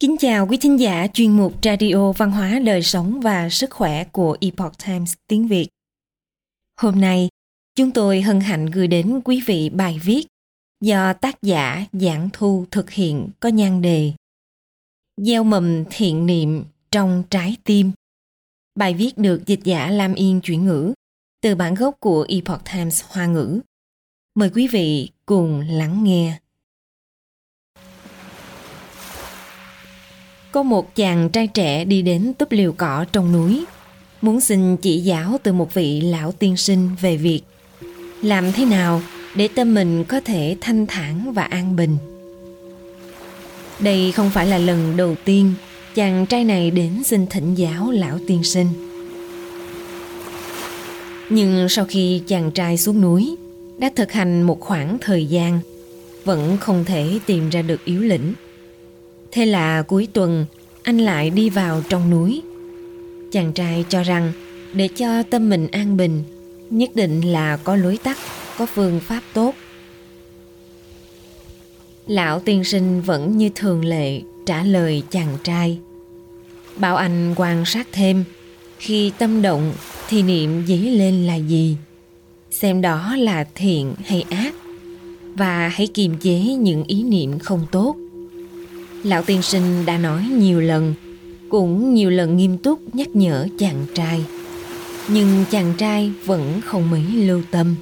Kính chào quý thính giả chuyên mục Radio Văn hóa Đời sống và Sức khỏe của Epoch Times tiếng Việt. Hôm nay, chúng tôi hân hạnh gửi đến quý vị bài viết do tác giả Giảng Thu thực hiện có nhan đề Gieo mầm thiện niệm trong trái tim. Bài viết được dịch giả Lam Yên chuyển ngữ từ bản gốc của Epoch Times Hoa ngữ. Mời quý vị cùng lắng nghe. Có một chàng trai trẻ đi đến túp liều cỏ trong núi, muốn xin chỉ giáo từ một vị lão tiên sinh về việc làm thế nào để tâm mình có thể thanh thản và an bình. Đây không phải là lần đầu tiên chàng trai này đến xin thỉnh giáo lão tiên sinh. Nhưng sau khi chàng trai xuống núi, đã thực hành một khoảng thời gian, vẫn không thể tìm ra được yếu lĩnh Thế là cuối tuần anh lại đi vào trong núi. Chàng trai cho rằng để cho tâm mình an bình, nhất định là có lối tắt, có phương pháp tốt. Lão tiên sinh vẫn như thường lệ trả lời chàng trai. Bảo anh quan sát thêm, khi tâm động thì niệm dấy lên là gì? Xem đó là thiện hay ác và hãy kiềm chế những ý niệm không tốt Lão tiên sinh đã nói nhiều lần, cũng nhiều lần nghiêm túc nhắc nhở chàng trai. Nhưng chàng trai vẫn không mấy lưu tâm.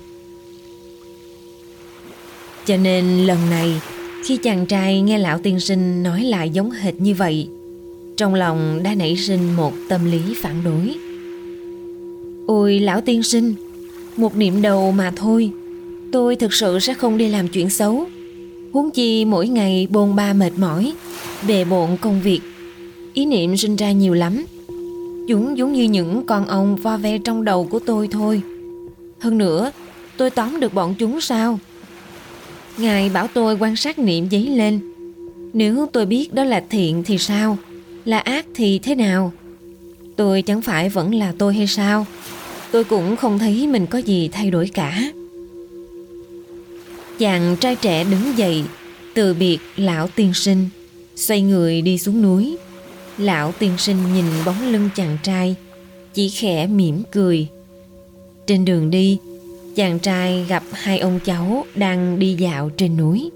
Cho nên lần này, khi chàng trai nghe lão tiên sinh nói lại giống hệt như vậy, trong lòng đã nảy sinh một tâm lý phản đối. Ôi lão tiên sinh, một niệm đầu mà thôi, tôi thực sự sẽ không đi làm chuyện xấu huống chi mỗi ngày bồn ba mệt mỏi bề bộn công việc. Ý niệm sinh ra nhiều lắm. Chúng giống như những con ong vo ve trong đầu của tôi thôi. Hơn nữa, tôi tóm được bọn chúng sao? Ngài bảo tôi quan sát niệm giấy lên. Nếu tôi biết đó là thiện thì sao? Là ác thì thế nào? Tôi chẳng phải vẫn là tôi hay sao? Tôi cũng không thấy mình có gì thay đổi cả chàng trai trẻ đứng dậy, từ biệt lão tiên sinh, xoay người đi xuống núi. Lão tiên sinh nhìn bóng lưng chàng trai, chỉ khẽ mỉm cười. Trên đường đi, chàng trai gặp hai ông cháu đang đi dạo trên núi.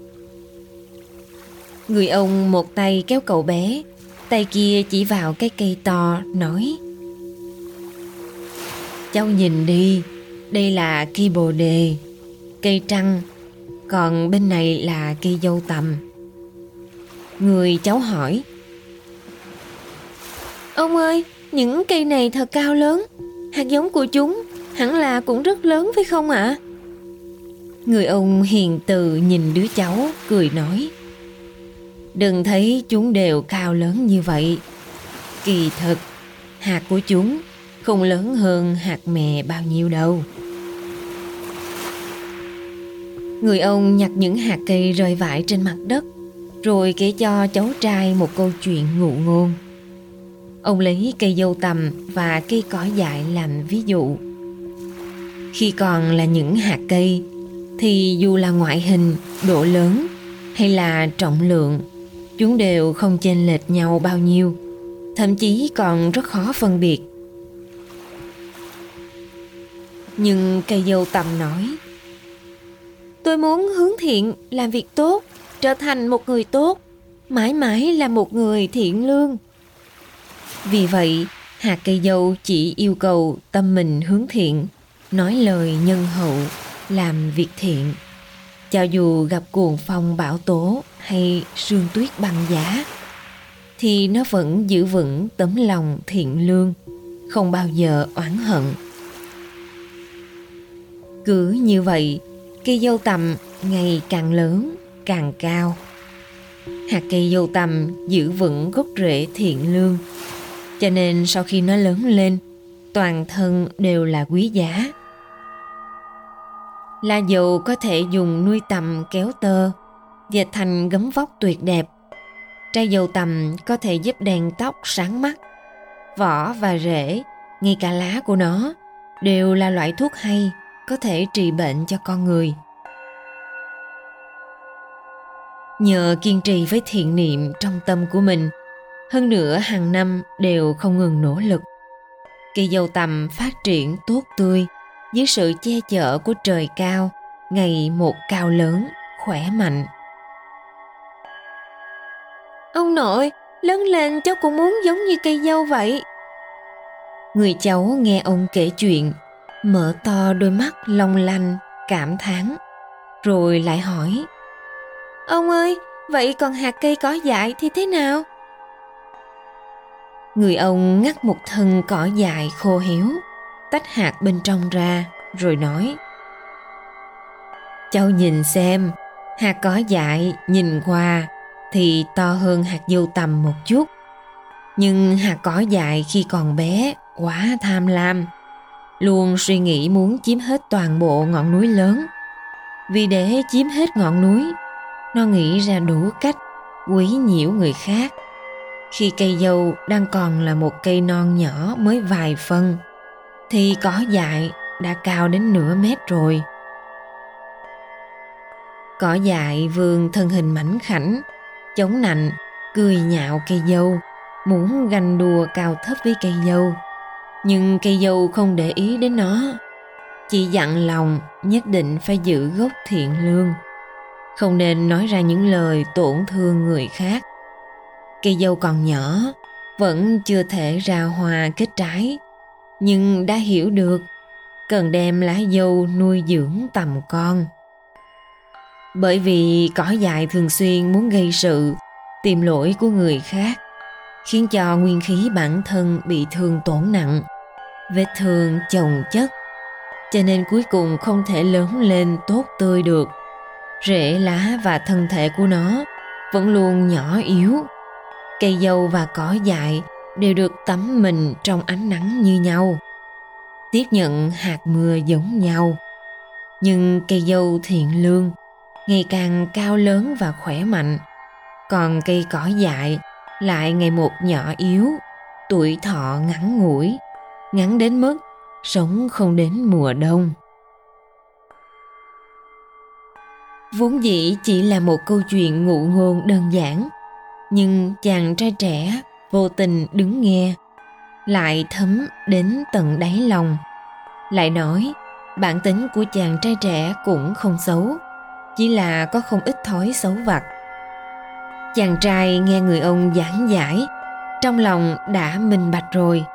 Người ông một tay kéo cậu bé, tay kia chỉ vào cái cây to, nói, cháu nhìn đi, đây là cây bồ đề, cây trăng còn bên này là cây dâu tầm. Người cháu hỏi. Ông ơi, những cây này thật cao lớn. Hạt giống của chúng hẳn là cũng rất lớn phải không ạ? Người ông hiền từ nhìn đứa cháu, cười nói. Đừng thấy chúng đều cao lớn như vậy. Kỳ thật, hạt của chúng không lớn hơn hạt mè bao nhiêu đâu. Người ông nhặt những hạt cây rơi vãi trên mặt đất Rồi kể cho cháu trai một câu chuyện ngụ ngôn. Ông lấy cây dâu tầm và cây cỏ dại làm ví dụ. Khi còn là những hạt cây Thì dù là ngoại hình, độ lớn hay là trọng lượng Chúng đều không chênh lệch nhau bao nhiêu Thậm chí còn rất khó phân biệt. Nhưng cây dâu tầm nói Tôi muốn hướng thiện, làm việc tốt, trở thành một người tốt, mãi mãi là một người thiện lương. Vì vậy, hạt cây dâu chỉ yêu cầu tâm mình hướng thiện, nói lời nhân hậu, làm việc thiện. Cho dù gặp cuồng phong bão tố hay sương tuyết băng giá, thì nó vẫn giữ vững tấm lòng thiện lương, không bao giờ oán hận. Cứ như vậy, Cây dâu tầm ngày càng lớn, càng cao. Hạt cây dâu tầm giữ vững gốc rễ thiện lương. Cho nên sau khi nó lớn lên, toàn thân đều là quý giá. La dầu có thể dùng nuôi tầm kéo tơ, dệt thành gấm vóc tuyệt đẹp. Trái dầu tầm có thể giúp đèn tóc sáng mắt. Vỏ và rễ, ngay cả lá của nó đều là loại thuốc hay có thể trị bệnh cho con người. Nhờ kiên trì với thiện niệm trong tâm của mình hơn nữa hàng năm đều không ngừng nỗ lực. Cây dâu tằm phát triển tốt tươi dưới sự che chở của trời cao, ngày một cao lớn, khỏe mạnh. Ông nội, lớn lên cháu cũng muốn giống như cây dâu vậy. Người cháu nghe ông kể chuyện, mở to đôi mắt long lanh, cảm thán, rồi lại hỏi. Ông ơi, vậy còn hạt cây có dại thì thế nào? Người ông ngắt một thân cỏ dại khô héo, tách hạt bên trong ra, rồi nói. Cháu nhìn xem, hạt cỏ dại nhìn qua thì to hơn hạt dâu tầm một chút. Nhưng hạt cỏ dại khi còn bé quá tham lam, luôn suy nghĩ muốn chiếm hết toàn bộ ngọn núi lớn. Vì để chiếm hết ngọn núi, nó nghĩ ra đủ cách quấy nhiễu người khác. Khi cây dâu đang còn là một cây non nhỏ mới vài phân, thì cỏ dại đã cao đến nửa mét rồi. Cỏ dại vương thân hình mảnh khảnh, chống nạnh, cười nhạo cây dâu, muốn ganh đùa cao thấp với cây dâu. Nhưng cây dâu không để ý đến nó, chỉ dặn lòng nhất định phải giữ gốc thiện lương, không nên nói ra những lời tổn thương người khác. Cây dâu còn nhỏ, vẫn chưa thể ra hoa kết trái, nhưng đã hiểu được cần đem lá dâu nuôi dưỡng tầm con. Bởi vì cỏ dại thường xuyên muốn gây sự tìm lỗi của người khác khiến cho nguyên khí bản thân bị thương tổn nặng. Vết thương chồng chất. Cho nên cuối cùng không thể lớn lên tốt tươi được. Rễ lá và thân thể của nó vẫn luôn nhỏ yếu. Cây dâu và cỏ dại đều được tắm mình trong ánh nắng như nhau. Tiếp nhận hạt mưa giống nhau. Nhưng cây dâu thiện lương, ngày càng cao lớn và khỏe mạnh. Còn cây cỏ dại lại ngày một nhỏ yếu. Tuổi thọ ngắn ngủi, ngắn đến mức sống không đến mùa đông. Vốn dĩ chỉ là một câu chuyện ngụ ngôn đơn giản, nhưng chàng trai trẻ vô tình đứng nghe, lại thấm đến tận đáy lòng. Lại nói, bản tính của chàng trai trẻ cũng không xấu, chỉ là có không ít thói xấu vặt chàng trai nghe người ông giảng giải, trong lòng đã minh bạch rồi.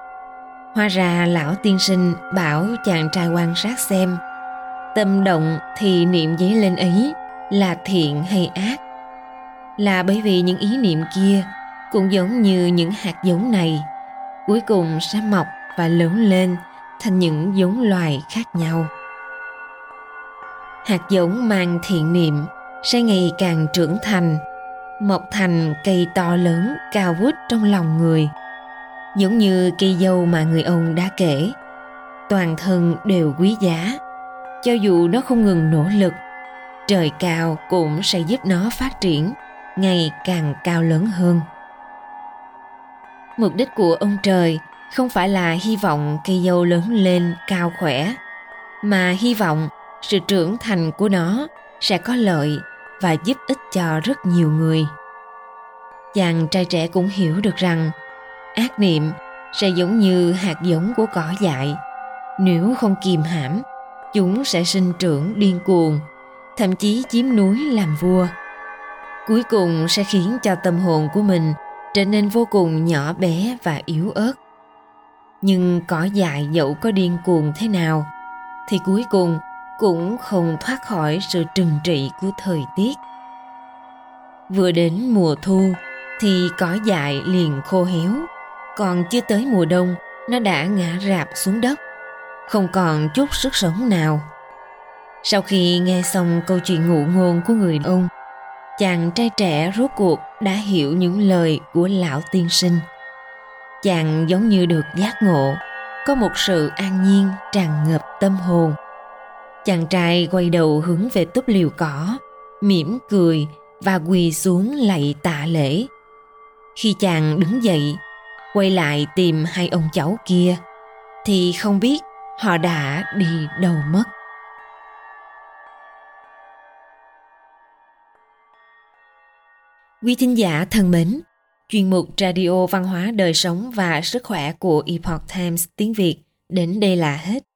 Hóa ra lão tiên sinh bảo chàng trai quan sát xem, tâm động thì niệm dấy lên ấy là thiện hay ác? Là bởi vì những ý niệm kia cũng giống như những hạt giống này, cuối cùng sẽ mọc và lớn lên thành những giống loài khác nhau. Hạt giống mang thiện niệm sẽ ngày càng trưởng thành mọc thành cây to lớn, cao vút trong lòng người. Giống như cây dâu mà người ông đã kể, toàn thân đều quý giá. Cho dù nó không ngừng nỗ lực, trời cao cũng sẽ giúp nó phát triển, ngày càng cao lớn hơn. Mục đích của ông trời không phải là hy vọng cây dâu lớn lên cao khỏe, mà hy vọng sự trưởng thành của nó sẽ có lợi và giúp ích cho rất nhiều người. Chàng trai trẻ cũng hiểu được rằng, ác niệm sẽ giống như hạt giống của cỏ dại. Nếu không kìm hãm, chúng sẽ sinh trưởng điên cuồng, thậm chí chiếm núi làm vua. Cuối cùng sẽ khiến cho tâm hồn của mình trở nên vô cùng nhỏ bé và yếu ớt. Nhưng cỏ dại dẫu có điên cuồng thế nào, thì cuối cùng cũng không thoát khỏi sự trừng trị của thời tiết. Vừa đến mùa thu thì cỏ dại liền khô héo, còn chưa tới mùa đông, nó đã ngã rạp xuống đất, không còn chút sức sống nào. Sau khi nghe xong câu chuyện ngụ ngôn của người ông, chàng trai trẻ rốt cuộc đã hiểu những lời của lão tiên sinh. Chàng giống như được giác ngộ, có một sự an nhiên tràn ngập tâm hồn chàng trai quay đầu hướng về túp liều cỏ, mỉm cười và quỳ xuống lạy tạ lễ khi chàng đứng dậy, quay lại tìm hai ông cháu kia, thì không biết họ đã đi đâu mất quý thính giả thân mến, chuyên mục Radio Văn hóa Đời sống và Sức khỏe của Epoch Times tiếng Việt đến đây là hết.